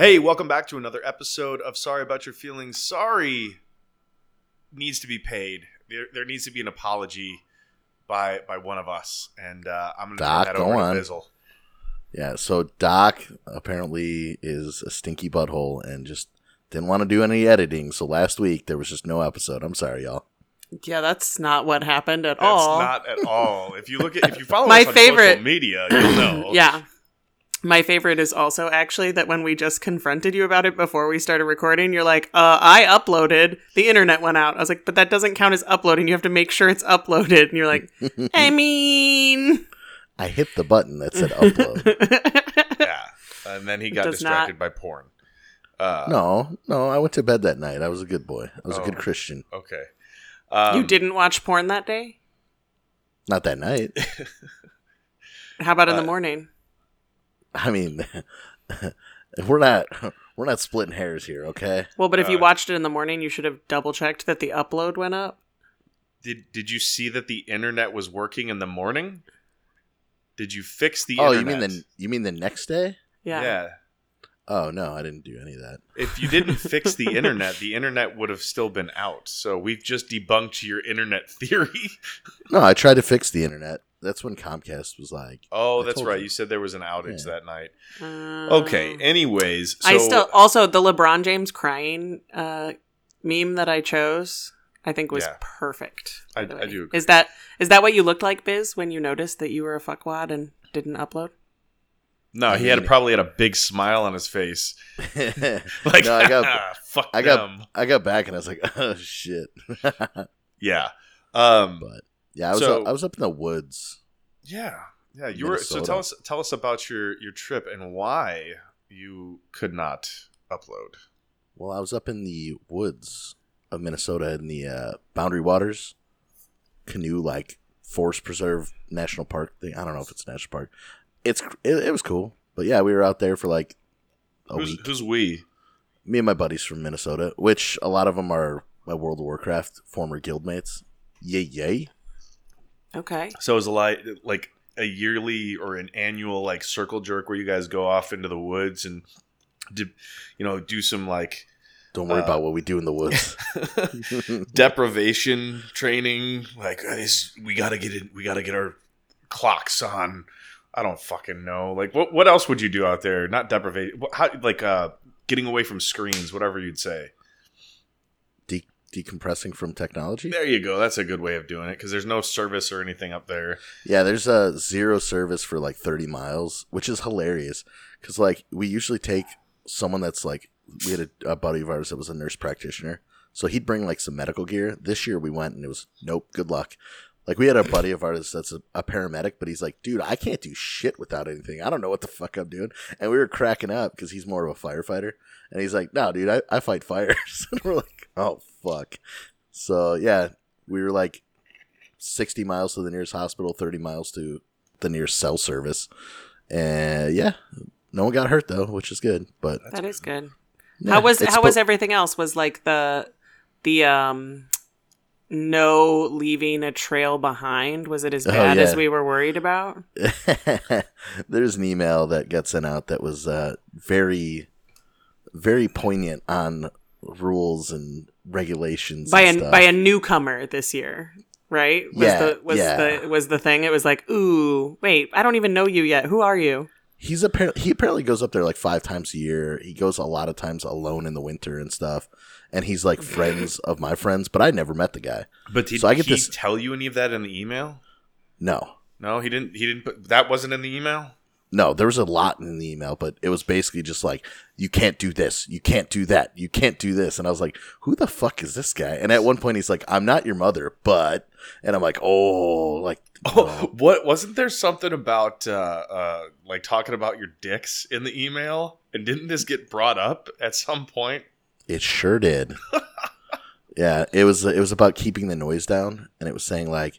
Hey, welcome back to another episode of Sorry About Your Feelings. Sorry needs to be paid. There, there needs to be an apology by by one of us, and uh, I'm going to turn Doc, that go over on. to Bizzle. Yeah, so Doc apparently is a stinky butthole and just didn't want to do any editing. So last week there was just no episode. I'm sorry, y'all. Yeah, that's not what happened at That's all. not at all. If you look at if you follow My us on favorite- social media, you'll know. yeah. My favorite is also actually that when we just confronted you about it before we started recording, you're like, uh, I uploaded, the internet went out. I was like, but that doesn't count as uploading. You have to make sure it's uploaded. And you're like, I mean, I hit the button that said upload. yeah. And then he got distracted not- by porn. Uh, no, no, I went to bed that night. I was a good boy. I was a good Oh. Christian. Okay. Um, you didn't watch porn that day? Not that night. How about in Uh, the morning? I mean, we're not we're not splitting hairs here, okay? Well, but if you uh, watched it in the morning, you should have double checked that the upload went up. Did Did you see that the internet was working in the morning? Did you fix the oh, you mean the you mean the next day? Yeah. Oh no, I didn't do any of that. If you didn't fix the internet, the internet would have still been out. So we've just debunked your internet theory. No, I tried to fix the internet. That's when Comcast was like, Oh, I that's right. you. You said there was an outage Yeah. that night. Um, Okay. Anyways, so I still also the LeBron James crying uh, meme that I chose. I think was Yeah. perfect. I- I do agree. Is that is that what you looked like, Biz, when you noticed that you were a fuckwad and didn't upload? no, he had mean- probably had a big smile on his face. no, Like, I got fuck I got- them. I got back and I was like, oh shit. Yeah. Um. Yeah, I was So- up, I was up in the woods. Yeah. Yeah. You were. So tell us. Tell us about your your trip and why you could not upload. Well, I was up in the woods of Minnesota in the uh, Boundary Waters canoe like forest preserve national park thing. I don't know if it's a national park. It's it, it was cool, but yeah, we were out there for like a Who's, week. who's we? Me and my buddies from Minnesota, which a lot of them are my World of Warcraft former guildmates. Yay, yay! Okay. So is a lot like a yearly or an annual like circle jerk where you guys go off into the woods and do, you know do some like Don't worry Uh, about what we do in the woods. deprivation training like guys we gotta get it we gotta get our clocks on i don't fucking know like what what else would you do out there not deprivation how like uh getting away from screens whatever you'd say De- decompressing from technology. there you go that's a good way of doing it because there's no service or anything up there Yeah, there's a zero service for like 30 miles, which is hilarious because like we usually take someone that's like we had a, a buddy of ours that was a nurse practitioner, so he'd bring like some medical gear. This year we went and it was nope, good luck. Like we had a buddy of ours that's a, a paramedic, but he's like, dude, I can't do shit without anything. I don't know what the fuck I'm doing. And we were cracking up because he's more of a firefighter, and he's like, no, dude, I, I fight fires. and we're like, oh fuck. So yeah, we were like 60 miles to the nearest hospital, 30 miles to the nearest cell service. And yeah, no one got hurt though, which is good. But That is good. yeah, how was how was everything else? Was like the the um no leaving a trail behind? Was it as Oh, bad as we were worried about? There's an email that got sent out that was uh, very, very poignant on rules and regulations By and a stuff. by a newcomer this year, right? Was Yeah, the was yeah. the was the thing. It was like, ooh, wait, I don't even know you yet. Who are you? He's apparently he apparently goes up there like five times a year. He goes a lot of times alone in the winter and stuff. And he's like friends of my friends, but I never met the guy. but did So I get he this- tell you any of that in the email No, no he didn't he didn't put that wasn't in the email No, there was a lot in the email, but it was basically just like, you can't do this, you can't do that, you can't do this. And I was like, who the fuck is this guy? And at one point he's like, I'm not your mother, but, and I'm like, oh, like, Oh, no. what wasn't there something about uh, uh, like talking about your dicks in the email? And didn't this get brought up at some point? it sure did. yeah, it was, it was about keeping the noise down. And it was saying like,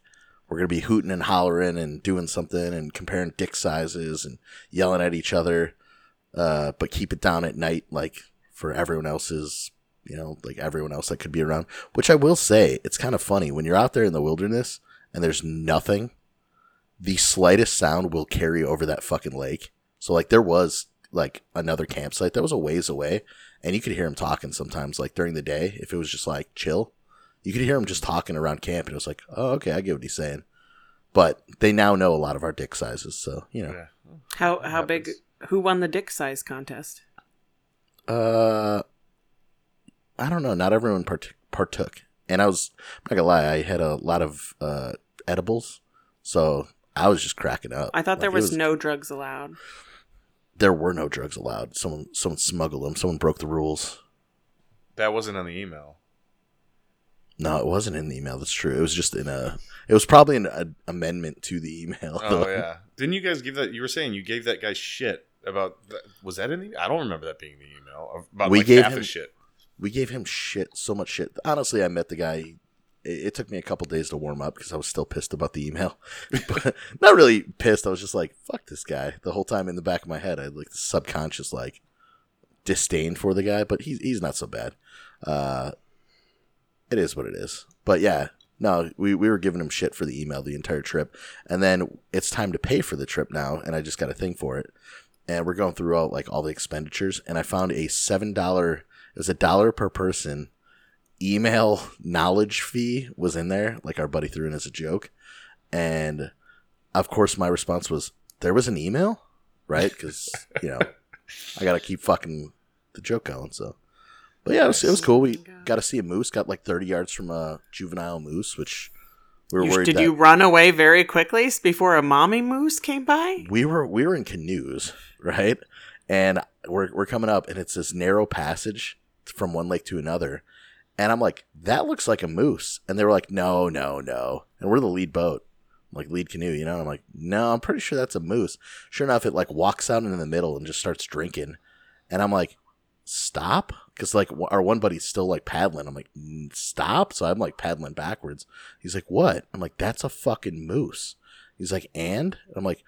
we're going to be hooting and hollering and doing something and comparing dick sizes and yelling at each other. Uh, but keep it down at night, like for everyone else's you know, like everyone else that could be around. Which I will say, it's kind of funny when you're out there in the wilderness and there's nothing. The slightest sound will carry over that fucking lake. So like there was like another campsite that was a ways away, and you could hear him talking sometimes, like during the day, if it was just like chill, you could hear him just talking around camp, and it was like, oh, okay, I get what he's saying. But they now know a lot of our dick sizes, so you know. Yeah. How That how big? Who won the dick size contest? Uh, I don't know. Not everyone part- partook, and I was I'm not gonna lie. I had a lot of uh edibles, so I was just cracking up. I thought there Like, it was, no drugs allowed. There were no drugs allowed. Someone someone smuggled them. Someone broke the rules. That wasn't on the email. No, it wasn't in the email. That's true. It was just in a. It was probably an a, amendment to the email. Oh yeah. Didn't you guys give that? You were saying you gave that guy shit about. That, was that in the? I don't remember that being the email. About We like gave half him- shit. we gave him shit, so much shit. Honestly, I met the guy. It, it took me a couple days to warm up because I was still pissed about the email. but not really pissed. I was just like, "Fuck this guy." The whole time in the back of my head, I had like the subconscious like disdain for the guy. But he's he's not so bad. Uh, it is what it is. But yeah, no, we we were giving him shit for the email the entire trip, and then it's time to pay for the trip now, and I just got a thing for it. And we're going through all like all the expenditures, and I found a seven dollar it was a dollar per person email knowledge fee was in there like our buddy threw in as a joke. And of course my response was there was an email? Right? Because you know i gotta keep fucking the joke going so but yeah it was, it was oh cool we got to see a moose got like 30 yards from a juvenile moose which we were You- worried did that you run away very quickly before a mommy moose came by? we were we were in canoes, right? And we're we're coming up, and it's this narrow passage from one lake to another. And I'm like, that looks like a moose. And they were like, no, no, no. And we're the lead boat, like lead canoe, you know. And I'm like, no, I'm pretty sure that's a moose. Sure enough, it like walks out in the middle and just starts drinking. And I'm like, stop, because like w- our one buddy's still like paddling. I'm like, "Mm, stop. So I'm like paddling backwards. He's like, what? I'm like, that's a fucking moose. He's like, and I'm like,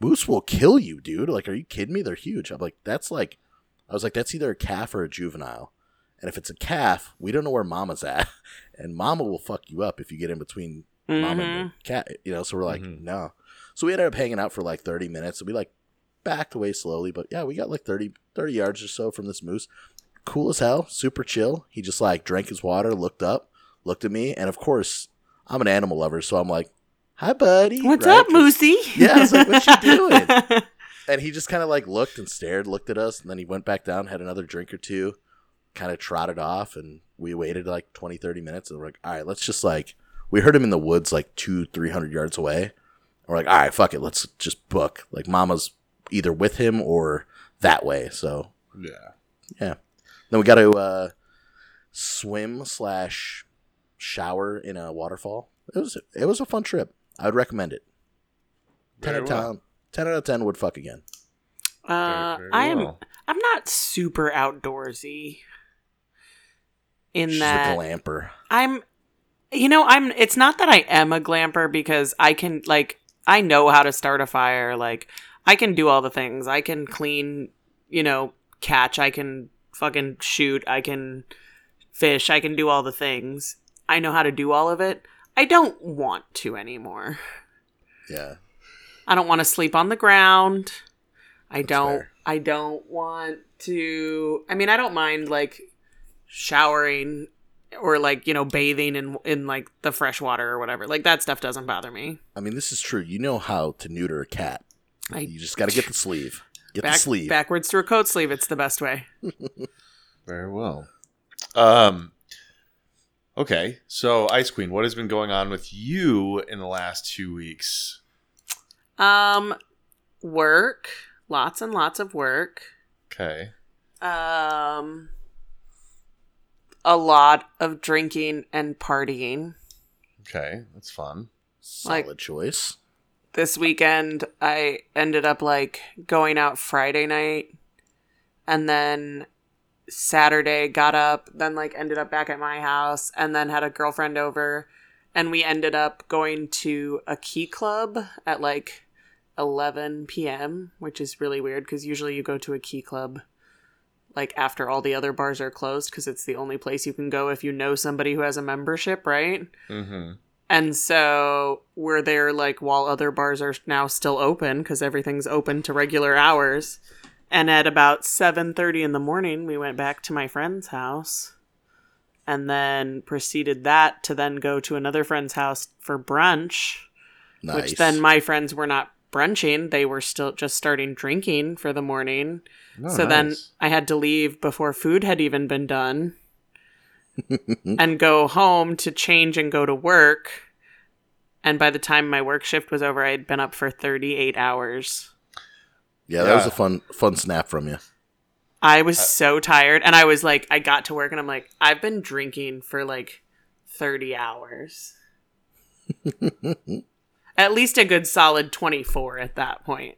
moose will kill you, dude. Like, are you kidding me? They're huge. I'm like, that's like, I was like, that's either a calf or a juvenile. And if it's a calf, we don't know where mama's at. And mama will fuck you up if you get in between mama and the cat, you know? So we're like, Mhm. no. So we ended up hanging out for like 30 minutes. And we like backed away slowly. But yeah, we got like 30, 30 yards or so from this moose. Cool as hell, super chill. He just like drank his water, looked up, looked at me. And of course, I'm an animal lover. So I'm like, hi, buddy. What's right? up, Moosey? Yeah, I was like, "What you doing?" and he just kind of like looked and stared, looked at us, and then he went back down, had another drink or two, kind of trotted off, and we waited like 20, 30 minutes, and we're like, all right, let's just like, we heard him in the woods like two, three hundred yards away. And we're like, all right, fuck it, let's just book. Like, Mama's either with him or that way. So Yeah. Yeah. Then we got to uh, swim slash shower in a waterfall. It was it was a fun trip. I would recommend it. Ten Very out of well. ten. Ten out of ten would fuck again. Uh, Very, very I am. well. I'm not super outdoorsy. In She's that, a glamper. I'm you know, I'm it's not that I am a glamper because I can like I know how to start a fire, like I can do all the things. I can clean, you know, catch, I can fucking shoot, I can fish, I can do all the things. I know how to do all of it. I don't want to anymore. Yeah. I don't want to sleep on the ground. I That's don't fair. I don't want to I mean I don't mind like showering or like, you know, bathing in in like the fresh water or whatever. Like that stuff doesn't bother me. I mean, this is true. You know how to neuter a cat. I You just got to get the sleeve. Get back, the sleeve. backwards through a coat sleeve, it's the best way. Very well. Um. Okay, so Ice Queen, what has been going on with you in the last two weeks? Um work, lots and lots of work. Okay. Um a lot of drinking and partying. Okay, that's fun. Solid like- choice. This weekend I ended up like going out Friday night and then Saturday got up, then like ended up back at my house and then had a girlfriend over and we ended up going to a key club at like 11 p.m., which is really weird because usually you go to a key club like after all the other bars are closed because it's the only place you can go if you know somebody who has a membership, right? Mm-hmm. And so we're there like while other bars are now still open because everything's open to regular hours. And at about 7:30 in the morning, we went back to my friend's house and then proceeded that to then go to another friend's house for brunch, Nice. which then my friends were not brunching, they were still just starting drinking for the morning. Oh, so then. I had to leave before food had even been done and go home to change and go to work. And by the time my work shift was over, I had been up for 38 hours. yeah, that was a fun fun snap from you. I Uh, was so tired. And I was like, I got to work and I'm like, I've been drinking for like 30 hours. At least a good solid 24 at that point.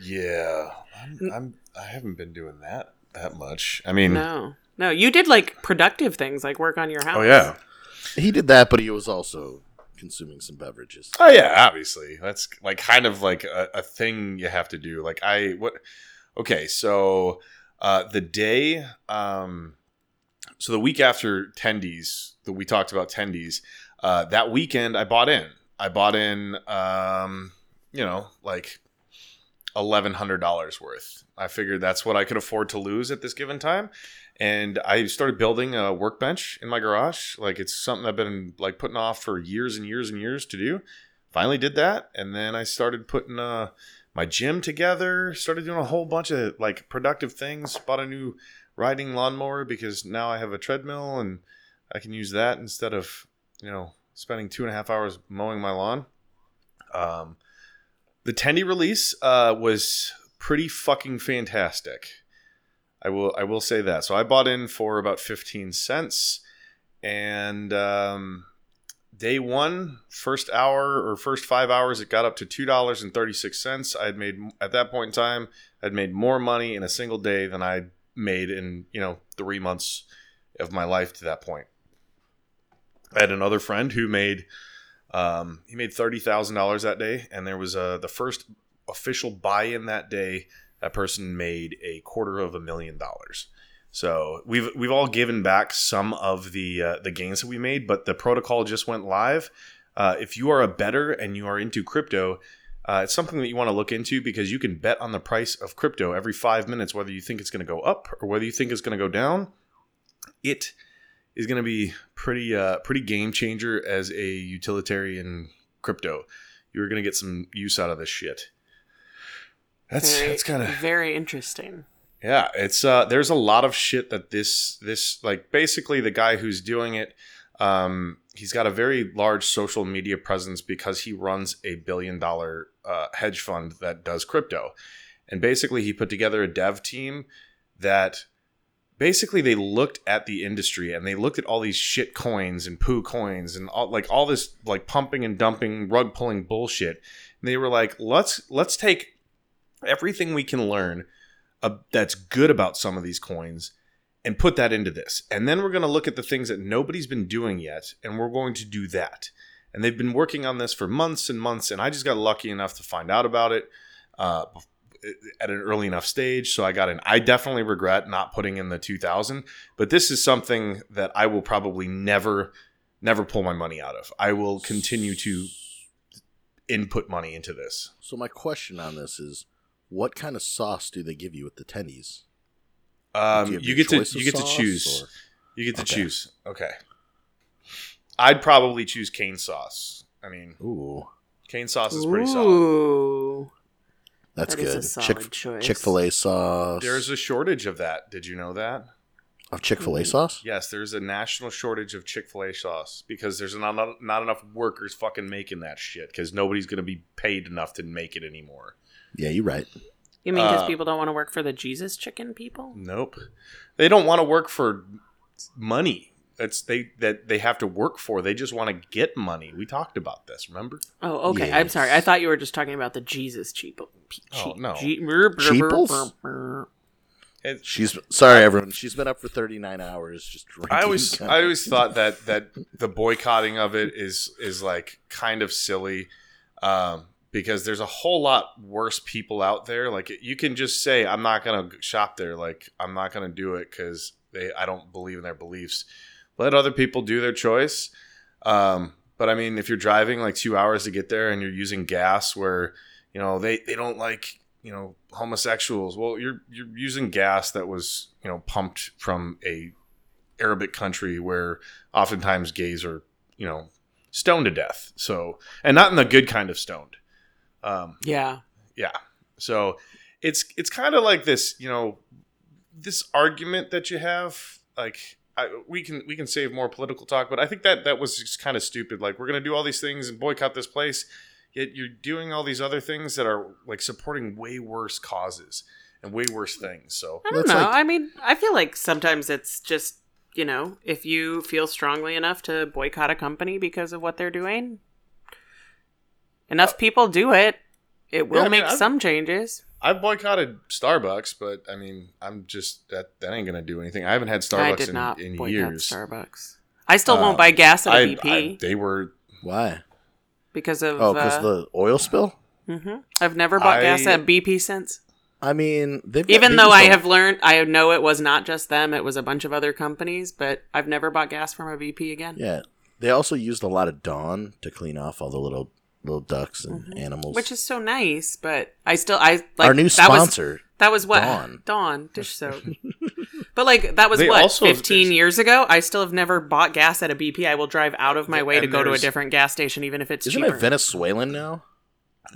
Yeah, I'm, I'm. I haven't been doing that that much. I mean, No. No, you did like productive things like work on your house. oh yeah, He did that, but he was also consuming some beverages. oh yeah. Obviously, that's like kind of like a, a thing you have to do. Like I what? Okay, so uh, the day, um, so the week after Tendies, that we talked about Tendies. Uh, that weekend, I bought in. I bought in, um, you know, like eleven hundred dollars worth. I figured that's what I could afford to lose at this given time, and I started building a workbench in my garage. Like it's something I've been like putting off for years and years and years to do. Finally did that, and then I started putting uh, my gym together. Started doing a whole bunch of like productive things. Bought a new riding lawnmower because now I have a treadmill and I can use that instead of you know spending two and a half hours mowing my lawn. Um, the Tendy release uh, was pretty fucking fantastic. I will I will say that. So I bought in for about fifteen cents, and um, day one, first hour or first five hours, it got up to two dollars and thirty six cents. I had made at that point in time, I'd made more money in a single day than I made in you know three months of my life to that point. I had another friend who made um, he made thirty thousand dollars that day, and there was uh, the first official buy-in that day. That person made a quarter of a million dollars. So we've we've all given back some of the uh, the gains that we made, but the protocol just went live. Uh, if you are a better and you are into crypto, uh, it's something that you want to look into because you can bet on the price of crypto every five minutes, whether you think it's going to go up or whether you think it's going to go down. It is going to be pretty uh, pretty game changer as a utilitarian crypto. You're going to get some use out of this shit. That's Very, that's kind of very interesting. yeah, it's uh there's a lot of shit that this this like basically the guy who's doing it um he's got a very large social media presence because he runs a billion dollar uh, hedge fund that does crypto. And basically he put together a dev team that basically they looked at the industry and they looked at all these shit coins and poo coins and all like all this like pumping and dumping rug pulling bullshit. And they were like, let's let's take everything we can learn uh, that's good about some of these coins and put that into this. And then we're going to look at the things that nobody's been doing yet, and we're going to do that. And they've been working on this for months and months, and I just got lucky enough to find out about it uh, at an early enough stage. So I got in. I definitely regret not putting in the 2000, but this is something that I will probably never, never pull my money out of. I will continue to input money into this. So my question on this is, what kind of sauce do they give you with the tendies? Um, Do have you get to you get to choose. or- You get to Okay. choose. Okay. I'd probably choose cane sauce. I mean, Ooh, cane sauce is pretty solid. Ooh. that's That is good. Chick Chick Fil A sauce. There's a shortage of that. Did you know that? of Chick Fil A Mm. sauce. Yes, there's a national shortage of Chick Fil A sauce because there's not not, not enough workers fucking making that shit because nobody's gonna be paid enough to make it anymore. Yeah, you're right. You mean because Uh, people don't want to work for the Jesus chicken people? Nope, they don't want to work for money. That's they that they have to work for. They just want to get money. We talked about this. Remember? Oh, okay. Yes. I'm sorry. I thought you were just talking about the Jesus cheapo. Pe- Oh, no. Cheaples? brr, brr. It, She's sorry, everyone. She's been up for 39 hours just drinking. I always I always thought that that the boycotting of it is is like kind of silly um, because there's a whole lot worse people out there. Like you can just say I'm not gonna shop there. Like I'm not gonna do it because they I don't believe in their beliefs. Let other people do their choice. Um, but I mean, if you're driving like two hours to get there and you're using gas where you know they they don't like you know homosexuals. Well, you're you're using gas that was you know pumped from a Arabic country where oftentimes gays are you know stoned to death. So and not in the good kind of stoned. Um, Yeah. yeah. So it's it's kind of like this, you know, this argument that you have. Like I, we can we can save more political talk, but I think that that was just kind of stupid. Like we're gonna do all these things and boycott this place, yet you're doing all these other things that are like supporting way worse causes and way worse things. So I don't know. like- I mean, I feel like sometimes it's just, you know, if you feel strongly enough to boycott a company because of what they're doing, enough people do it, it will Uh, I mean, make I've- some changes. I've boycotted Starbucks, but I mean, I'm just that that ain't gonna do anything. I haven't had I Starbucks did in, not in boycott years. Starbucks. I still Uh, won't buy gas at a I- BP I- they were Why? because of. Oh, because uh, the oil spill. mhm. I've never bought gas at BP since. I mean, they've Even though I have learned, I know it was not just them; it was a bunch of other companies. But I've never bought gas from a BP again. Yeah, they also used a lot of Dawn to clean off all the little little ducks and Mm-hmm. animals. which is so nice. But I still, I like our new that was sponsor. That was what Dawn. Dawn dish soap. but like that was They what fifteen years ago. I still have never bought gas at a BP. I will drive out of my And way to go to a different gas station, even if it's Isn't cheaper. it Venezuelan now?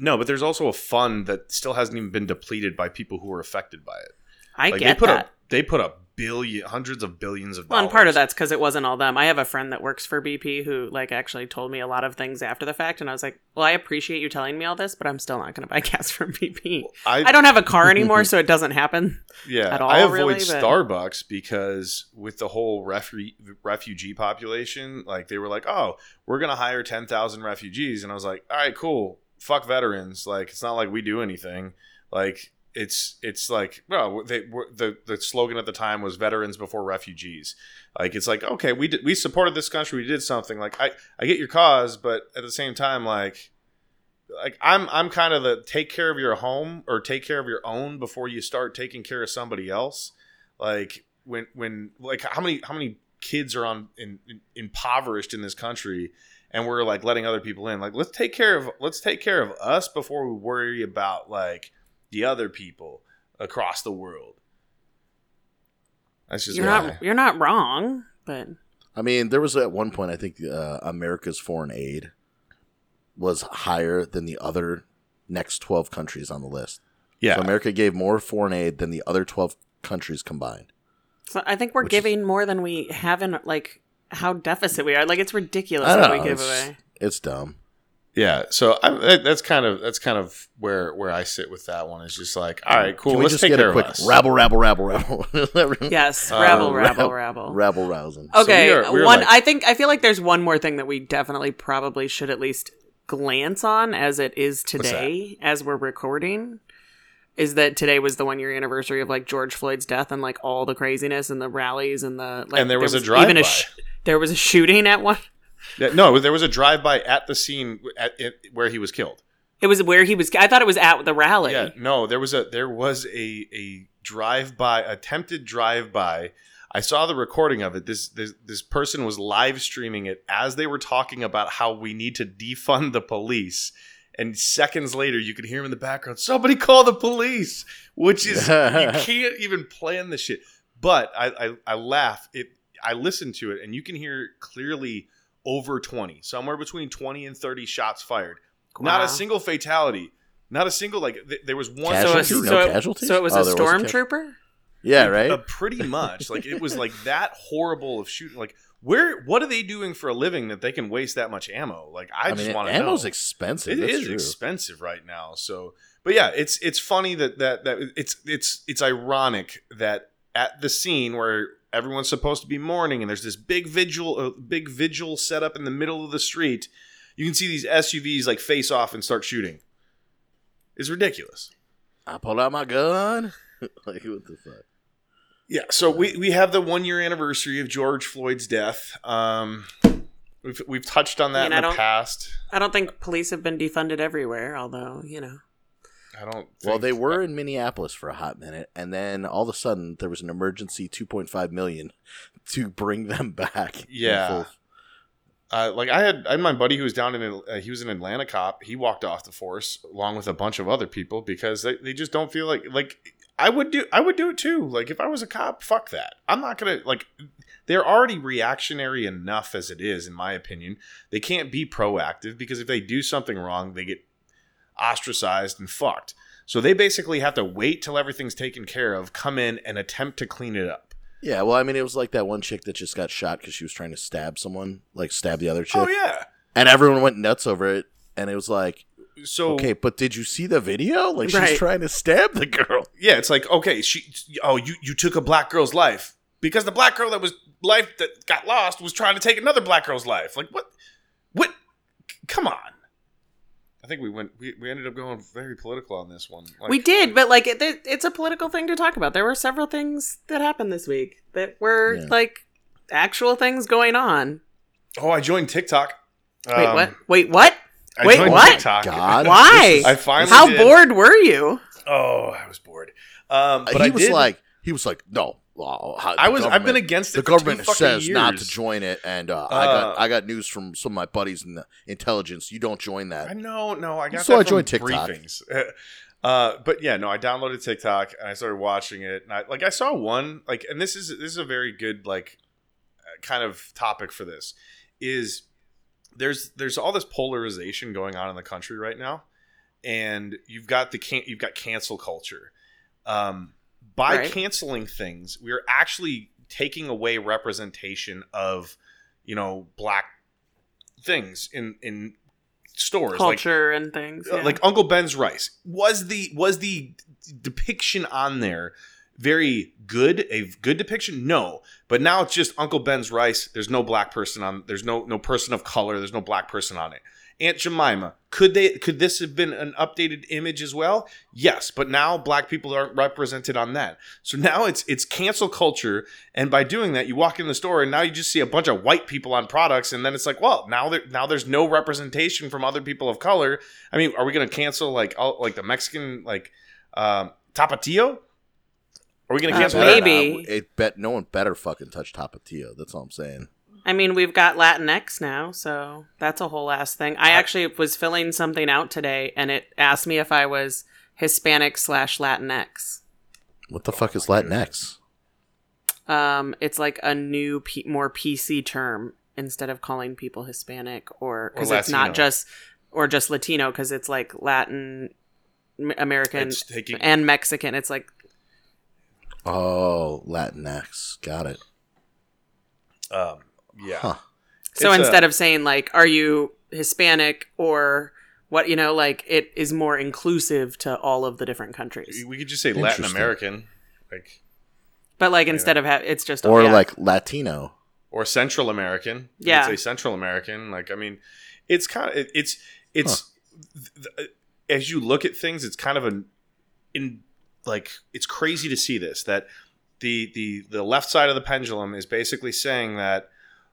no, but there's also a fund that still hasn't even been depleted by people who were affected by it. I Like get they put that. a they put a billion, hundreds of billions of Well, dollars. and part of that's because it wasn't all them. I have a friend that works for BP who like actually told me a lot of things after the fact, and I was like, "Well, I appreciate you telling me all this, but I'm still not going to buy gas from BP. I, I don't have a car anymore, so it doesn't happen." yeah, at all, I avoid really, but- Starbucks because with the whole refu- refugee population, like they were like, "Oh, we're gonna hire ten thousand refugees," and I was like, "All right, cool. Fuck veterans. Like it's not like we do anything. Like it's it's like well, they were, the the slogan at the time was veterans before refugees. Like it's like okay, we did we supported this country, we did something. Like I I get your cause, but at the same time, like like I'm I'm kind of the take care of your home or take care of your own before you start taking care of somebody else. Like when when like how many how many kids are on in, in impoverished in this country and we're like letting other people in like let's take care of let's take care of us before we worry about like the other people across the world that's just You're why. not you're not wrong, but I mean, there was at one point I think uh, America's foreign aid was higher than the other next twelve countries on the list. yeah So America gave more foreign aid than the other twelve countries combined. so I think we're Which is- giving more than we have in like how deficit we are. Like it's ridiculous I what don't we give it's- away. It's dumb. Yeah so I, that- that's kind of that's kind of where where i sit with that one is just like all right cool Can we let's just take get care a quick of us rabble, rabble, rabble, rabble? Yes, Uh, rabble, rab- rabble, rabble. rabble rousing. Okay, we are- we one. like- I think I feel like there's one more thing that we definitely probably should at least glance on as it is today, as we're recording. Is that today was the one year anniversary of like George Floyd's death and like all the craziness and the rallies and the like, And there was a even drive-by. a sh- there was a shooting at one. Yeah, no there was a drive-by at the scene at, it, where he was killed It was where he was. I thought it was at the rally. Yeah, no, there was a there was a a drive by attempted drive by. I saw the recording of it. This this this person was live streaming it as they were talking about how we need to defund the police. And seconds later, you could hear him in the background. Somebody call the police, which is you can't even plan the shit. But I, I I laugh. It I listened to it, and you can hear clearly over twenty, somewhere between twenty and thirty shots fired. Not a single fatality. Not a single like. Th- there was one. So, Casualties? it, No so, it- casualties? so it was Oh, a there was ca- stormtrooper. Yeah, right. Uh, pretty much. Like it was like that horrible of shooting. Like where? What are they doing for a living that they can waste that much ammo? Like I, I, just mean, want to know. ammo's expensive. It That's is true. expensive right now. So, but yeah, it's it's funny that that that it's it's it's ironic that at the scene where everyone's supposed to be mourning and there's this big vigil uh, big vigil set up in the middle of the street, you can see these SUVs like face off and start shooting. It's ridiculous. I pulled out my gun. like what the fuck? Yeah, so we, we have the one year anniversary of George Floyd's death. Um, we've we've touched on that I mean, I in the past. I don't think police have been defunded everywhere, although you know. I don't. Well, they were in Minneapolis for a hot minute, and then all of a sudden there was an emergency 2.5 million to bring them back. Yeah. Uh, like I had, I had my buddy who was down in, uh, he was an Atlanta cop. He walked off the force along with a bunch of other people because they, they just don't feel like like I would do. I would do it too. Like if I was a cop, fuck that. I'm not gonna like. They're already reactionary enough as it is, in my opinion. They can't be proactive because if they do something wrong, they get ostracized and fucked. So they basically have to wait till everything's taken care of, come in and attempt to clean it up. Yeah, well, I mean, it was like that one chick that just got shot because she was trying to stab someone, like stab the other chick, Oh yeah. and everyone went nuts over it. And it was like, So okay, but did you see the video? Like she's trying to stab the girl. yeah, it's like okay, she. Oh, you you took a black girl's life because the black girl that was life that got lost was trying to take another black girl's life. Like what? What? Come on. I think we went. We, we ended up going very political on this one. Like, we did, but like it, it- it's a political thing to talk about. There were several things that happened this week that were Yeah. like actual things going on. Oh, I joined TikTok. Wait, Um, what? Wait, what? I Wait, joined what? TikTok. God, Why? is- I finally. How did. bored were you? Oh, I was bored. Um, but he I was did, like, he was like, no. Well, how- I was. I've been against it. The government says not to join it, and uh, I got Uh, I got news from some of my buddies in the intelligence. You don't join I that. know, no, I got So I joined TikTok. briefings. Uh, but yeah, no, I downloaded TikTok and I started watching it. And I like I saw one like, and this is this is a very good like uh, kind of topic for this is there's there's all this polarization going on in the country right now, and you've got the can you've got cancel culture. Um, by Right. canceling things, we are actually taking away representation of you know black things in in stores like Culture and things. uh, yeah. like Uncle Ben's rice was the was the depiction on there very good a good depiction no but now it's just Uncle Ben's rice there's no black person on there's no no person of color there's no black person on it Aunt Jemima could they could this have been an updated image as well yes but now black people aren't represented on that so now it's it's cancel culture and by doing that you walk in the store and now you just see a bunch of white people on products and then it's like well now there now there's no representation from other people of color I mean, are we going to cancel like all, like the Mexican like um, Tapatio? Are we going to Uh, cancel Better that? maybe. not. It bet no one better fucking touch Tapatio. That's all I'm saying. I mean, we've got Latinx now, so that's a whole ass thing. I actually was filling something out today, and it asked me if I was Hispanic slash Latinx. What the fuck is Latinx? Um, it's like a new, P- more PC term instead of calling people Hispanic or because it's Latino. not just or just Latino because it's like Latin M- American It's taking- and Mexican. It's like Oh, Latinx. Got it. Um, yeah. Huh. so It's a- instead of saying like, "Are you Hispanic?" or what you know, like it is more inclusive to all of the different countries. We could just say Latin American, like But like instead of ha- it's just Or oh, yeah. like Latino. or Central American. You Yeah. could say Central American. Like I mean, it's kind of it, it's it's th- th- uh, as you look at things, it's kind of an in like it's crazy to see this that the the the left side of the pendulum is basically saying that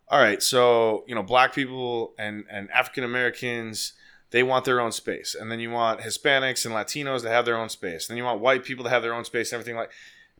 all right, so you know, black people and and African Americans they want their own space, and then you want Hispanics and Latinos to have their own space, and then you want white people to have their own space, and everything like.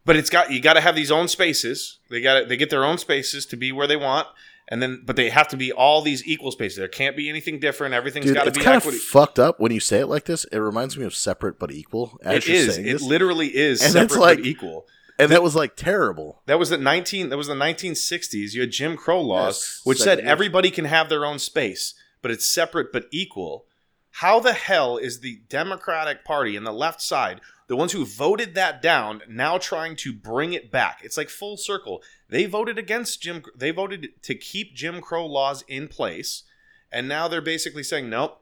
But it's got you got to have these own spaces. They got they get their own spaces to be where they want, and then but they have to be all these equal spaces. There can't be anything different. Everything's got to it's be kind equity. of fucked up when you say it like this. It reminds me of separate but equal. As It is. It this. literally is And separate like- but equal. And that was like terrible. That was the nineteen. That was the nineteen sixties. You had Jim Crow laws, Yes, which said everybody can have their own space, but it's separate but equal. How the hell is the Democratic Party and the left side, the ones who voted that down, now trying to bring it back? It's like full circle. They voted against Jim. They voted to keep Jim Crow laws in place, and now they're basically saying nope.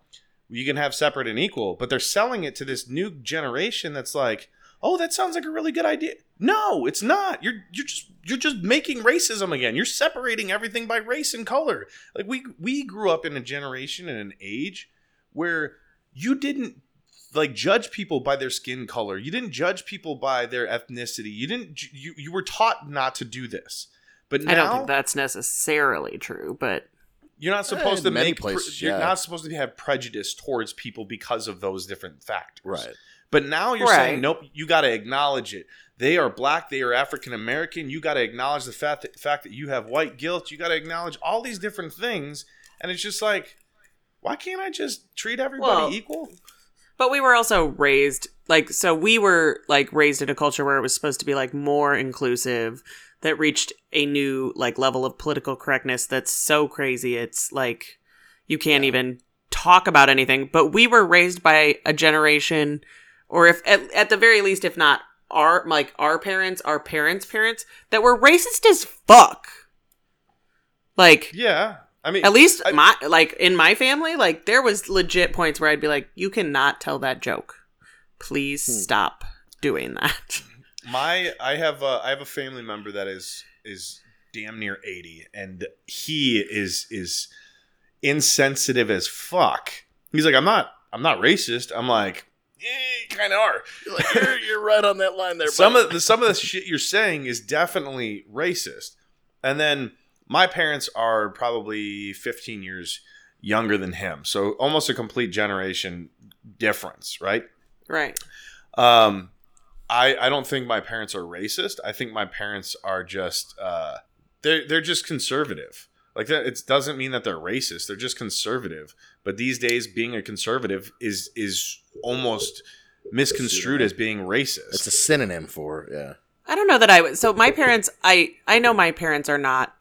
You can have separate and equal, but they're selling it to this new generation that's like, oh, that sounds like a really good idea. No, it's not. You're you're just you're just making racism again. You're separating everything by race and color. Like we we grew up in a generation and an age where you didn't like judge people by their skin color. You didn't judge people by their ethnicity. You didn't you you were taught not to do this. But now I don't think that's necessarily true, but you're not supposed Eh, to in many make pre- places, you're not supposed to have prejudice towards people because of those different factors. Right. But now you're Right. saying, nope, you got to acknowledge it. They are black, they are African American. You got to acknowledge the fact that, fact that you have white guilt. You got to acknowledge all these different things. and it's just like, why can't I just treat everybody Well, equal? But we were also raised like so we were like raised in a culture where it was supposed to be like more inclusive that reached a new like level of political correctness that's so crazy it's like you can't even talk about anything. But we were raised by a generation or if at, at the very least if not our like our parents, our parents' parents that were racist as fuck. Like Yeah, I mean, at least I- my like in my family, like there was legit points where I'd be like, "You cannot tell that joke. Please Hmm. stop doing that." my I have a, I have a family member that is is damn near eighty, and he is is insensitive as fuck. He's like, I'm not I'm not racist. I'm like, yeah, you kind of are. You're, like, you're, you're right on that line there. some buddy. of the some of the shit you're saying is definitely racist. And then my parents are probably 15 years younger than him, so almost a complete generation difference, right? right. Um, I I don't think my parents are racist. I think my parents are just uh, they're they're just conservative. Like that, it doesn't mean that they're racist. They're just conservative. But these days, being a conservative is is almost misconstrued as being racist. It's a synonym for yeah. I don't know that I would. So my parents, I I know my parents are not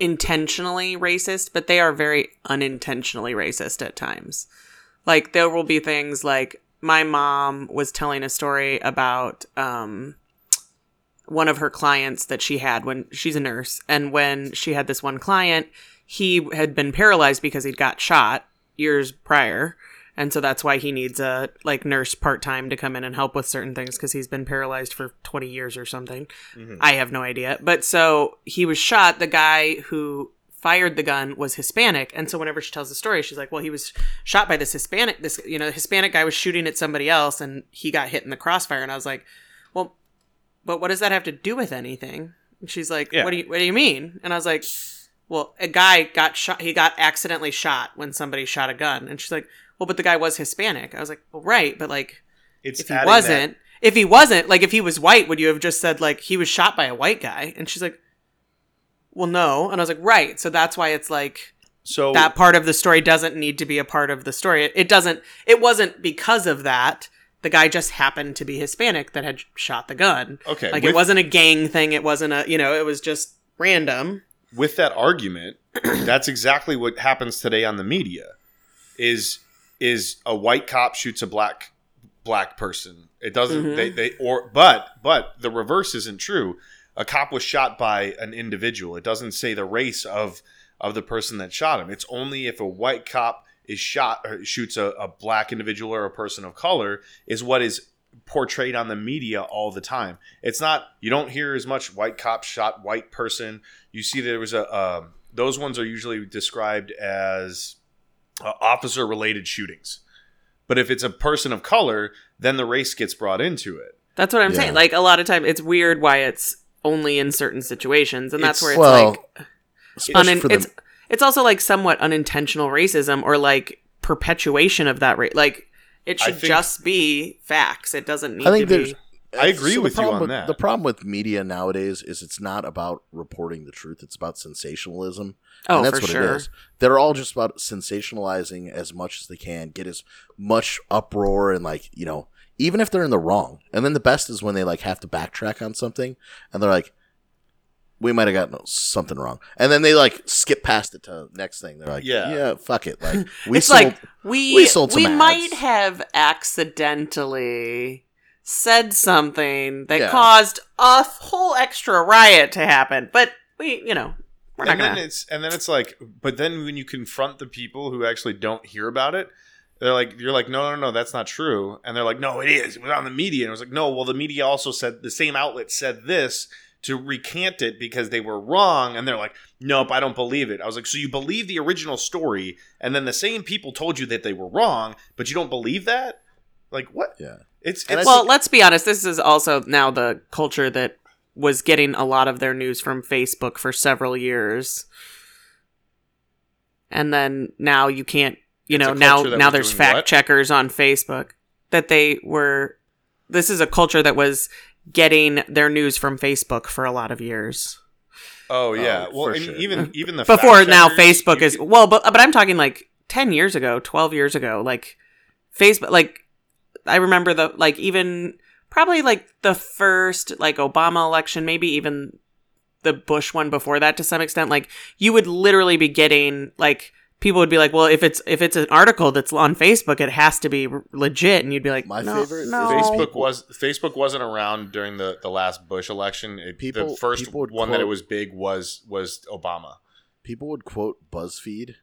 intentionally racist, but they are very unintentionally racist at times. Like there will be things like my mom was telling a story about um one of her clients that she had when she's a nurse and when she had this one client, he had been paralyzed because he'd got shot years prior. And so that's why he needs a like nurse part time to come in and help with certain things because he's been paralyzed for 20 years or something. Mm-hmm. I have no idea. But so he was shot. The guy who fired the gun was Hispanic. And so whenever she tells the story, she's like, well, he was shot by this Hispanic, this, you know, Hispanic guy was shooting at somebody else and he got hit in the crossfire. And I was like, but what does that have to do with anything? And she's like, Yeah. what do you, what do you mean? And I was like, well, a guy got shot. He got accidentally shot when somebody shot a gun. And she's like, well, but the guy was Hispanic. I was like, well, right. But like, it's if he wasn't, if he wasn't, like if he was white, would you have just said like he was shot by a white guy? And she's like, well, no. And I was like, right. So that's why it's like so that part of the story doesn't need to be a part of the story. It, it doesn't. It wasn't because of that. The guy just happened to be Hispanic that had shot the gun. okay, Like with, it wasn't a gang thing. It wasn't a you know. It was just random. with that argument, that's exactly what happens today on the media. Is is a white cop shoots a black black person. It doesn't Mhm. they they or but but the reverse isn't true. A cop was shot by an individual. It doesn't say the race of of the person that shot him. It's only if a white cop is shot or shoots a, a black individual or a person of color is what is portrayed on the media all the time. It's not you don't hear as much white cop shot white person. You see there was a um, those ones are usually described as uh, officer related shootings. But if it's a person of color, then the race gets brought into it. That's what I'm Yeah. saying. Like a lot of time, it's weird why it's only in certain situations, and that's It's- where it's well, like especially unin- for the it's it's also like somewhat unintentional racism or like perpetuation of that rate. Like it should think- just be facts. It doesn't need I think to there's. be. I agree the with you on with- that. The problem with media nowadays is it's not about reporting the truth; it's about sensationalism. Oh, and that's for what sure. it is. They're all just about sensationalizing as much as they can, get as much uproar and like you know, even if they're in the wrong. And then the best is when they like have to backtrack on something, and they're like, "We might have gotten something wrong," and then they like skip past it to the next thing. They're like, Yeah. "Yeah, fuck it." Like we it's sold, like we we sold some we ads. might have accidentally said something that Yeah. caused a whole extra riot to happen, but we, you know, we're not and then gonna. it's and then it's like but then when you confront the people who actually don't hear about it they're like you're like no no no that's not true and they're like no it is it was on the media and it was like no well the media also said the same outlet said this to recant it because they were wrong and they're like nope i don't believe it i was like so you believe the original story and then the same people told you that they were wrong but you don't believe that like what yeah. it's, it's well, let's be honest. This is also now the culture that was getting a lot of their news from Facebook for several years, and then now you can't. You It's know now now there's fact what? checkers on Facebook that they were. This is a culture that was getting their news from Facebook for a lot of years. Oh yeah. Oh, well, and sure. even even the Before fact now, Facebook is could- well, but but I'm talking like ten years ago, twelve years ago. Like Facebook, like I remember the like even probably like the first like Obama election, maybe even the Bush one before that to some extent. Like you would literally be getting like people would be like, well, if it's if it's an article that's on Facebook, it has to be r- legit, and you'd be like, My no, favorite no. Facebook was Facebook wasn't around during the, the last Bush election. It, People- the first people would one that it was big was was Obama. People would quote BuzzFeed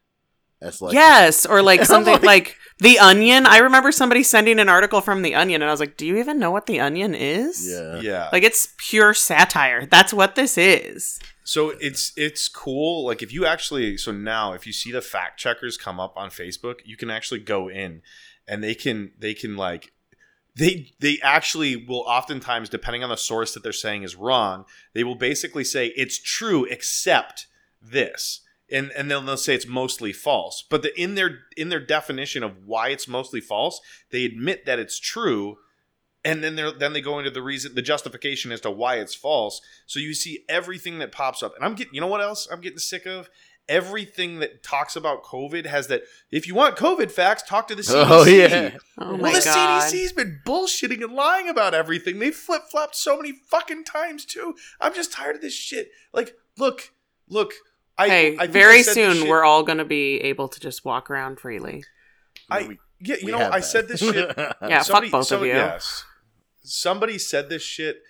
as like yes, or like something like- like, The Onion. I remember somebody sending an article from The Onion, and I was like, "Do you even know what The Onion is?" yeah. Yeah. Like it's pure satire. That's what this is. So it's it's cool. Like if you actually so now if you see the fact checkers come up on Facebook, you can actually go in and they can they can like they they actually will oftentimes depending on the source that they're saying is wrong, they will basically say it's true except this. And and then they'll say it's mostly false. But the, in their in their definition of why it's mostly false, they admit that it's true and then they then they go into the reason the justification as to why it's false so you see everything that pops up and i'm getting you know what else i'm getting sick of everything that talks about covid has that if you want covid facts talk to the cdc Oh yeah. Oh my well the god. cdc's been bullshitting and lying about everything they flip-flopped so many fucking times too i'm just tired of this shit like look look I, hey, I think I very soon shit- we're all going to be able to just walk around freely. I- We- yeah you we know I that. said this shit Yeah, fuck both of somebody- you. Yes. Somebody said this shit.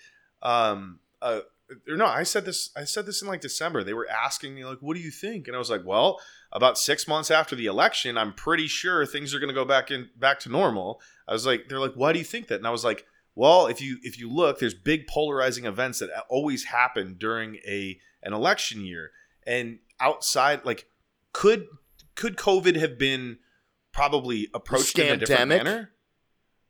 Um, uh, or no, I said this. I said this in like December. They were asking me like, "What do you think?" And I was like, "Well, about six months after the election, I'm pretty sure things are going to go back in back to normal." I was like, "They're like, why do you think that?" And I was like, "Well, if you if you look, there's big polarizing events that always happen during a an election year, and outside, like, could could COVID have been probably approached in a different Scamdemic? manner?"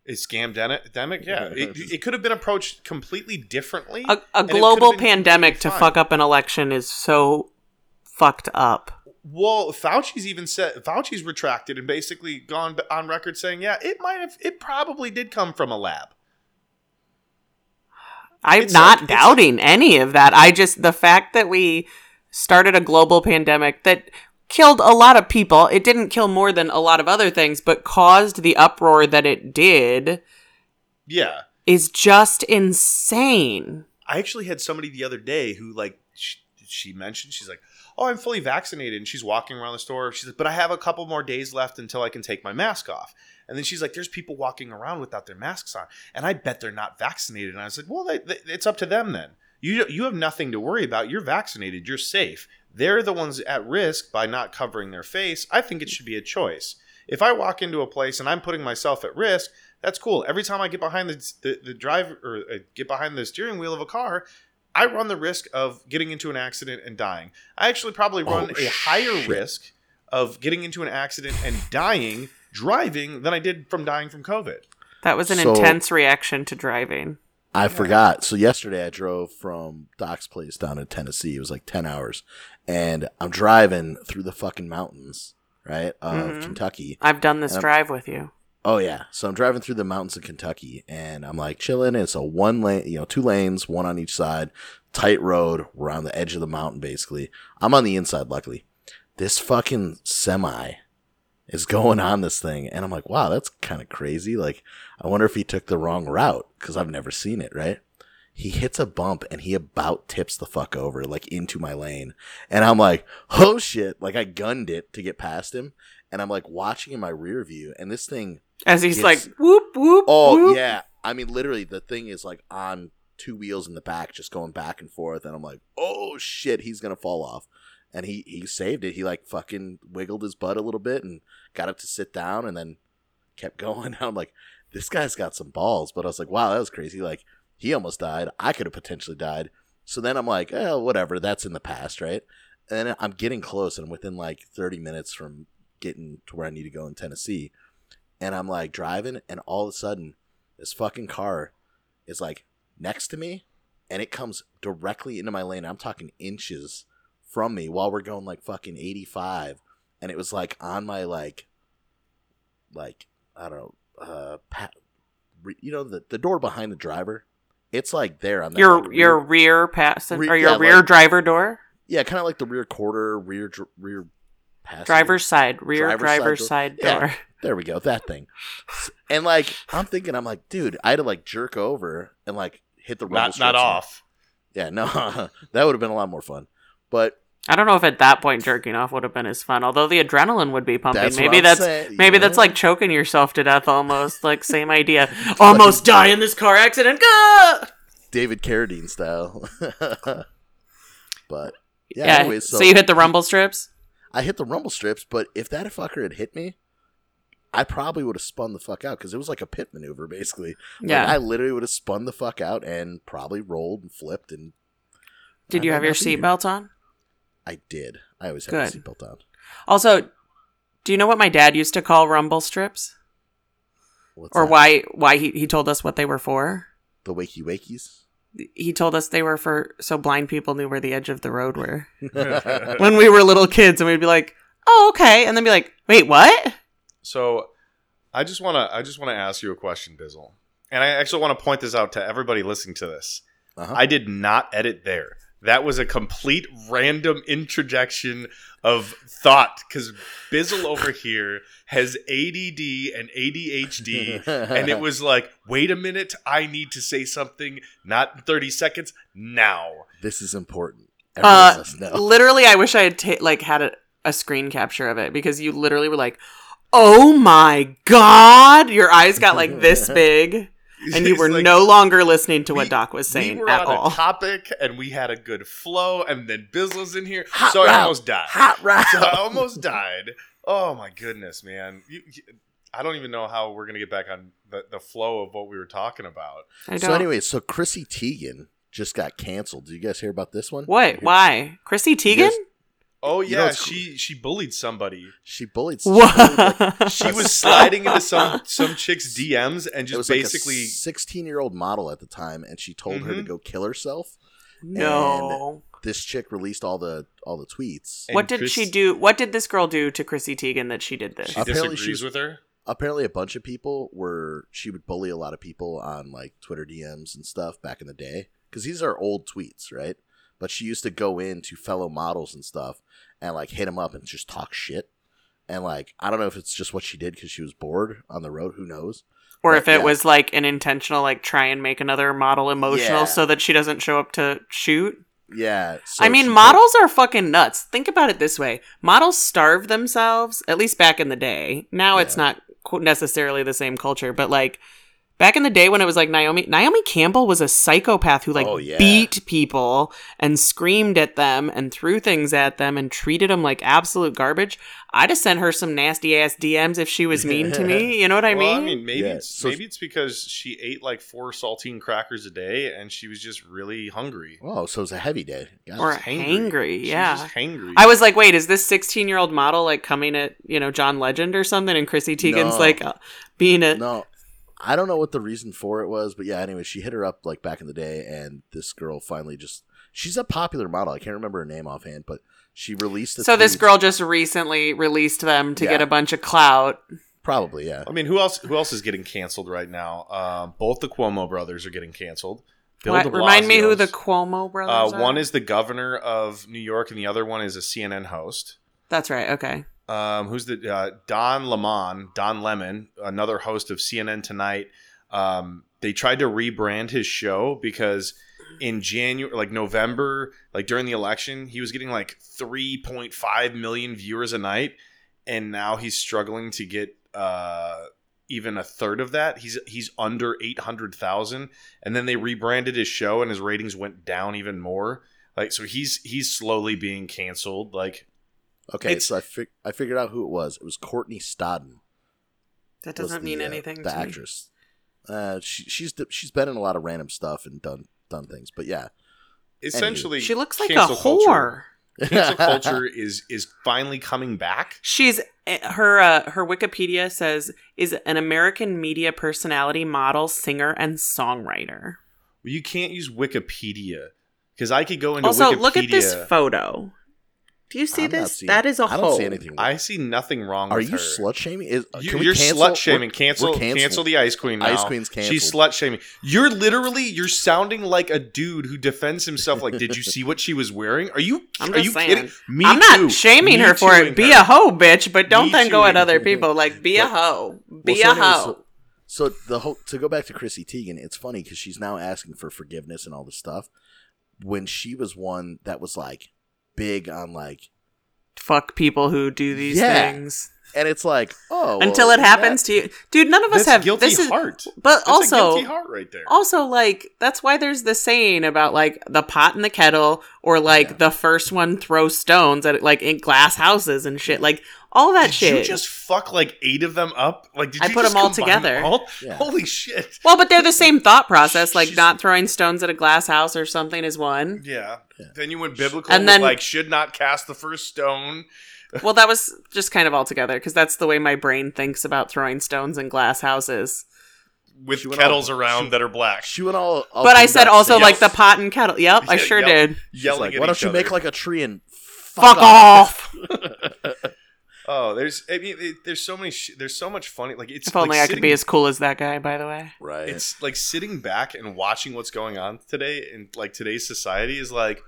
Is scamdemic? Yeah, it, it could have been approached completely differently. A, a and it could've global pandemic to fuck up an election is so fucked up. Well, Fauci's even said Fauci's retracted and basically gone on record saying, "Yeah, it might have, it probably did come from a lab." I'm It's not like- it's- doubting any of that. I just the fact that we started a global pandemic that killed a lot of people. It didn't kill more than a lot of other things, but caused the uproar that it did Yeah, is just insane. I actually had somebody the other day who like she, she mentioned she's like, "Oh, I'm fully vaccinated," and she's walking around the store. She's like, "But I have a couple more days left until I can take my mask off." And then she's like, "There's people walking around without their masks on, and I bet they're not vaccinated." And I was like, "Well, they, they, it's up to them then. You you have nothing to worry about. You're vaccinated. You're safe. They're the ones at risk by not covering their face. I think it should be a choice." If I walk into a place and I'm putting myself at risk, that's cool. Every time I get behind the the, the drive or uh, get behind the steering wheel of a car, I run the risk of getting into an accident and dying. I actually probably run Oh, a higher shit. risk of getting into an accident and dying driving than I did from dying from COVID. That was an So- intense reaction to driving. I forgot. So yesterday I drove from Doc's place down in Tennessee. It was like ten hours, and I'm driving through the fucking mountains, right, of Mhm. Kentucky. I've done this drive with you. Oh yeah. So I'm driving through the mountains of Kentucky, and I'm like chilling. It's a one lane, you know, two lanes, one on each side, tight road. We're on the edge of the mountain, basically. I'm on the inside, luckily. This fucking semi is going on this thing, and I'm like, wow, that's kind of crazy. Like, I wonder if he took the wrong route because I've never seen it. Right? He hits a bump and he about tips the fuck over, like into my lane, and I'm like, oh shit! Like I gunned it to get past him, and I'm like watching in my rear view, and this thing As he's Yes. like whoop whoop. Oh whoop. yeah, I mean literally the thing is like on two wheels in the back, just going back and forth, and I'm like, oh shit, he's gonna fall off, and he he saved it. He like fucking wiggled his butt a little bit and got it to sit down, and then kept going. I'm like, this guy's got some balls, but I was like, wow, that was crazy. Like he almost died. I could have potentially died. So then I'm like, eh, whatever, that's in the past, right? And then I'm getting close, and I'm within like 30 minutes from getting to where I need to go in Tennessee and I'm like driving, and all of a sudden, this fucking car is like next to me, and it comes directly into my lane. I'm talking inches from me while we're going like fucking 85, and it was like on my like, like I don't know, uh, pat, you know the the door behind the driver, it's like there on that, Your like, your rear- rear passenger Re- or your yeah, rear like- driver door, yeah, kind of like the rear quarter, rear dr- rear passenger. driver's side, rear Driver's driver's, side side, door. Yeah. There we go, that thing. And like I'm thinking, I'm like, dude, I had to like jerk over and like hit the rumble Not not off. Yeah, no, that would have been a lot more fun. But I don't know if at that point jerking off would have been as fun. Although the adrenaline would be pumping. that's maybe that's saying, maybe yeah. that's like choking yourself to death almost. like same idea. Almost die in this car accident. Gah! David Carradine style. but yeah, Yeah. anyways, so, so, you hit the rumble strips. I hit the rumble strips, but if that fucker had hit me, I probably would have spun the fuck out because it was like a pit maneuver, basically. Like, Yeah. I literally would have spun the fuck out and probably rolled and flipped. And Did I you have your seatbelt on? I did. I always have Good. a seatbelt on. Also, do you know what my dad used to call rumble strips, What's or that? why why he, he told us what they were for? the wakey wakies? He told us they were for so blind people knew where the edge of the road were. when we were little kids, and we'd be like, "Oh, okay," and then be like, "Wait, what?" So, I just want to I just want to ask you a question, Bizzle, and I actually want to point this out to everybody listening to this. Uh-huh. I did not edit there. That was a complete random interjection of thought because Bizzle over here has ADD and ADHD, and it was like, wait a minute, I need to say something, not in 30 seconds, now. this is important. Everyone Uh, know. literally, I wish I had ta- like had a, a screen capture of it because you literally were like, "Oh my god!" Your eyes got like this big, and you were like, no longer listening to what we- Doc was saying we were at on all. a topic and we had a good flow, and then Bizzle's in here, Hot so I almost died. Hot route. So I almost died. Oh my goodness, man! You, you- I don't even know how we're gonna get back on the, the flow of what we were talking about. I don't. So anyway, so Chrissy Teigen just got canceled. Did you guys hear about this one? what? Why? Chrissy Teigen? Yes. Oh You yeah, know, it's- she she bullied somebody. She bullied. She bullied, like, She was sliding into some some chick's DMs and it just was basically. like 16 year old model at the time, and she told her to Mhm. go kill herself. no. This chick released all the all the tweets. And What did Chris- she do? What did this girl do to Chrissy Teigen that she did this? she Apparently disagrees she's- with her. Apparently, a bunch of people were. She would bully a lot of people on like Twitter DMs and stuff back in the day because these are old tweets, right? But she used to go in to fellow models and stuff and like hit them up and just talk shit. And like, I don't know if it's just what she did because she was bored on the road. Who knows? or but if it yeah. was like an intentional, like try and make another model emotional Yeah. so that she doesn't show up to shoot. Yeah. so I mean, models are fucking nuts. Think about it this way: models starve themselves. At least back in the day. Now it's not necessarily the same culture, but like back in the day when it was like Naomi Naomi Campbell was a psychopath who like Oh, yeah. beat people and screamed at them and threw things at them and treated them like absolute garbage. I'd have sent her some nasty ass DMs if she was mean to me. You know what I well, mean? I mean, maybe Yeah, it's so- maybe it's because she ate like four saltine crackers a day and she was just really hungry. Oh, so it was a heavy day. Got Or it. hangry, She was yeah. just hangry. I was like, wait, is this 16 year old model like coming at, you know, John Legend or something? And Chrissy Teigen's No. like uh, being a. no, I don't know what the reason for it was, but yeah. Anyway, she hit her up like back in the day, and this girl finally just. She's a popular model. I can't remember her name offhand, but she released. A So this girl just recently released them to get a bunch of clout. probably yeah. I mean, who else? Who else is getting canceled right now? Um, both the Cuomo brothers are getting canceled. Bill What- remind me who the Blasio's- Cuomo Uh, brothers are. one is the governor of New York, and the other one is a CNN host. That's right. Okay. Um, who's the uh, Don Lemon? Don Lemon, another host of CNN Tonight. Um, they tried to rebrand his show because in January, like November, like during the election, he was getting like 3.5 million viewers a night, and now he's struggling to get uh, even a third of that. He's he's under 800,000, and then they rebranded his show, and his ratings went down even more. Like so, he's he's slowly being canceled. Like Okay, It's- so I fig- I figured out who it was. It was Courtney Stodden. That doesn't the, mean uh, anything The to me. actress. Uh, she, she's she's been in a lot of random stuff and done done things, but yeah. essentially, She looks like a whore. culture- cancel culture is is finally coming back. She's eh, her uh, her Wikipedia says is an American media personality, model, singer, and songwriter. You can't use Wikipedia because I could go into Also, Wikipedia. look at this photo. Do you see I'm not this? seeing- That is a I don't hoe. see anything. I see nothing wrong Are with you her. slut shaming? Is You, can we you're cancel? slut shaming. We're- Cancel, we're canceling. cancel the ice queen now. Ice Queen's canceled. She's slut shaming. You're literally you're sounding like a dude who defends himself. Like, did you see what she was wearing? Are you I'm are just you saying. kidding? Me I'm not too. shaming Me her for tooing it. Be her. a hoe, bitch, but don't Me then go at tooing. other people. Like, be a hoe. Be Well, a so anyway, hoe. So, so the whole to go back to Chrissy Teigen, it's funny because she's now asking for forgiveness and all this stuff. When she was one that was like big on like, Fuck people who do these Yeah. things. and it's like, oh, Until well, it happens to you. Dude, none of us have guilty this is heart. but That's a also guilty heart right there. also like that's why there's the saying about like the pot and the kettle or like Yeah. the first one throws stones at like in glass houses and shit like all that did shit you just fuck like eight of them up? Like, did I you put them all together. them all? Yeah. Holy shit! well but they're the same thought process like She's- not throwing stones at a glass house or something is one Yeah. Yeah. Then you went biblical And and then- then like should not cast the first stone. well that was just kind of all together because that's the way my brain thinks about throwing stones in glass houses with She kettles all- around she- that are black. She went all. all but i boondocks said also saying- like the pot and kettle yep i sure yep. did Yelling like, at why don't each you make like a tree and fuck off Oh, there's I mean, it, there's so many sh- there's so much funny like it's if only like i could sitting- be as cool as that guy by the way Right. it's like sitting back and watching what's going on today in like today's society is like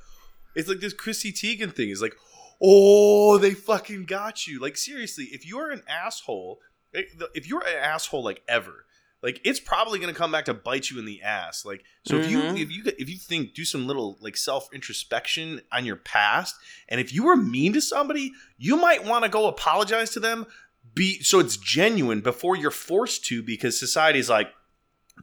it's like this Chrissy Teigen thing is like oh they fucking got you like seriously if you're an asshole eh, if you're an asshole like ever like it's probably going to come back to bite you in the ass. Like so if you Mhm. if you if you think do some little like self introspection on your past and if you were mean to somebody you might want to go apologize to them be so it's genuine before you're forced to because society's like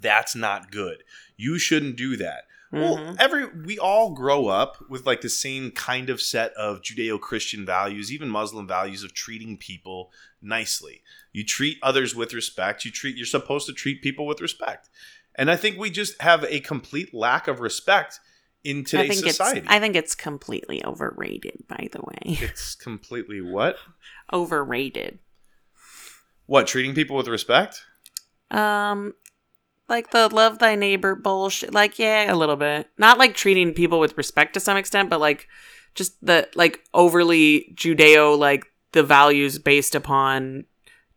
that's not good. You shouldn't do that well Mhm. every we all grow up with like the same kind of set of judeo-christian values even muslim values of treating people nicely you treat others with respect you treat you're supposed to treat people with respect and i think we just have a complete lack of respect in I today's think society it's I think it's completely overrated, by the way. it's completely what overrated. what treating people with respect Um like the love thy neighbor bullshit. Like, yeah, a little bit. Not like treating people with respect to some extent, but like just the like overly Judeo like the values based upon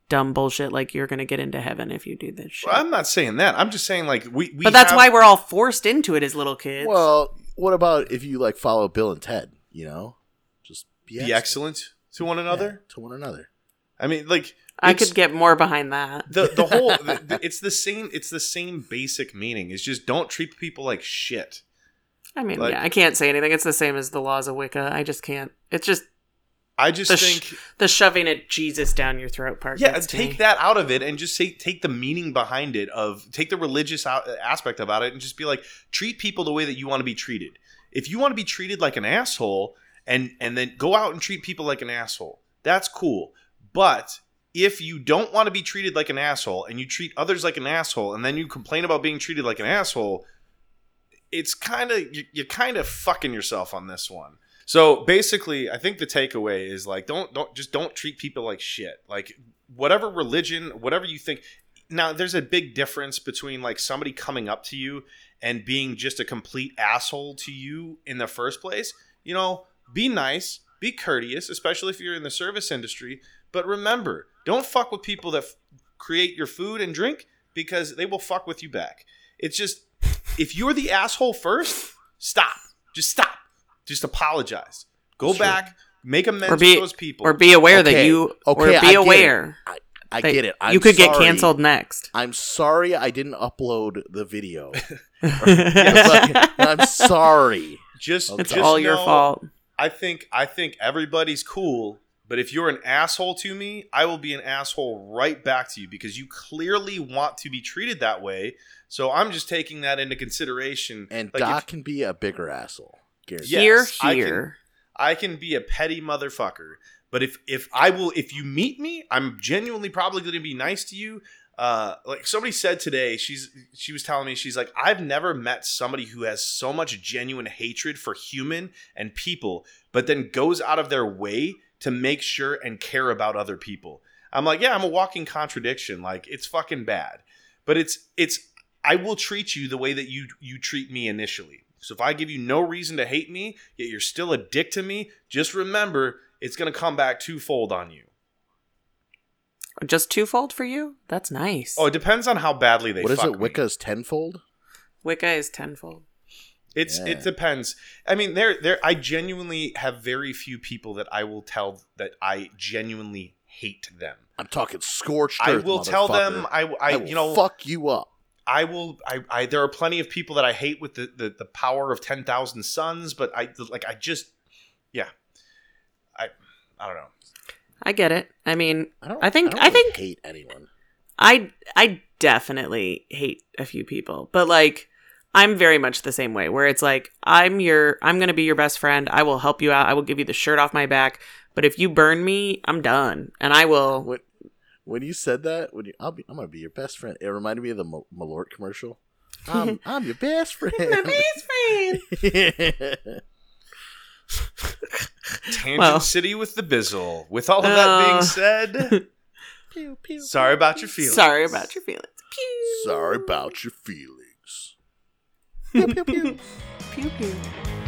dumb bullshit like you're gonna get into heaven if you do this shit. well, i'm not saying that i'm just saying like we, we but that's have- why we're all forced into it as little kids. well, what about if you like follow Bill and Ted? You know, just be, be excellent to one another Yeah, to one another. i mean like I could get more behind that. the the whole the, it's the same it's the same basic meaning it's just don't treat people like shit I mean, like- yeah, I can't say anything. It's the same as the laws of Wicca. I just can't. It's just i just The sh- think the shoving it Jesus down your throat part. yeah take me. that out of it and just say take the meaning behind it of take the religious out, aspect about it and just be like treat people the way that you want to be treated if you want to be treated like an asshole and and then go out and treat people like an asshole that's cool but if you don't want to be treated like an asshole and you treat others like an asshole and then you complain about being treated like an asshole it's kind of you, you're kind of fucking yourself on this one. So basically i think the takeaway is like don't don't just don't treat people like shit. Like whatever religion whatever you think now there's a big difference between like somebody coming up to you and being just a complete asshole to you in the first place. You know be nice be courteous especially if you're in the service industry but remember don't fuck with people that f- create your food and drink because they will fuck with you back it's just if you're the asshole first stop just stop just apologize go Sure. back make amends Or be- with those people or be aware that you okay, or I be get it. aware I get it. I'm you could get canceled next. I'm sorry I didn't upload the video. I'm sorry. just Okay. it's just all your fault. I think I think everybody's cool, but if you're an asshole to me, I will be an asshole right back to you because you clearly want to be treated that way. So I'm just taking that into consideration. And Like, Doc if- can be a bigger asshole. Guaranteed. Yeah. here, Yes, I can- here. I can be a petty motherfucker, but if if I will if you meet me, I'm genuinely probably going to be nice to you. Uh, like somebody said today, she's she was telling me she's like I've never met somebody who has so much genuine hatred for human and people, but then goes out of their way to make sure and care about other people. I'm like, yeah, I'm a walking contradiction. Like it's fucking bad, but it's it's I will treat you the way that you you treat me initially. So if I give you no reason to hate me, yet you're still a dick to me, just remember it's going to come back twofold on you. Just twofold for you? That's nice. Oh, it depends on how badly they what is fuck it? me. Wicca's tenfold. Wicca is tenfold. It's Yeah. it depends. I mean, there there I genuinely have very few people that I will tell that I genuinely hate them. I'm talking scorched I will tell them. I I, I will you know fuck you up. I will I, I there are plenty of people that I hate with the the, the power of 10,000 suns, but I like I just yeah. I I don't know. I get it. I mean, I don't. I think- don't I think- hate anyone. I I definitely hate a few people, but like I'm very much the same way where it's like I'm your I'm going to be your best friend. I will help you out. I will give you the shirt off my back, but if you burn me, I'm done. And I will When, when you said that, when you, I'll be, I'm gonna be your best friend. It reminded me of the Mal- Malort commercial. I'm, I'm your best friend. my best friend. Tangent Well. City with the Bizzle. With all of that Uh. being said, Pew, pew, sorry about your feelings. Sorry about your feelings. Pew. Sorry about your feelings. Pew, pew, pew. Pew pew.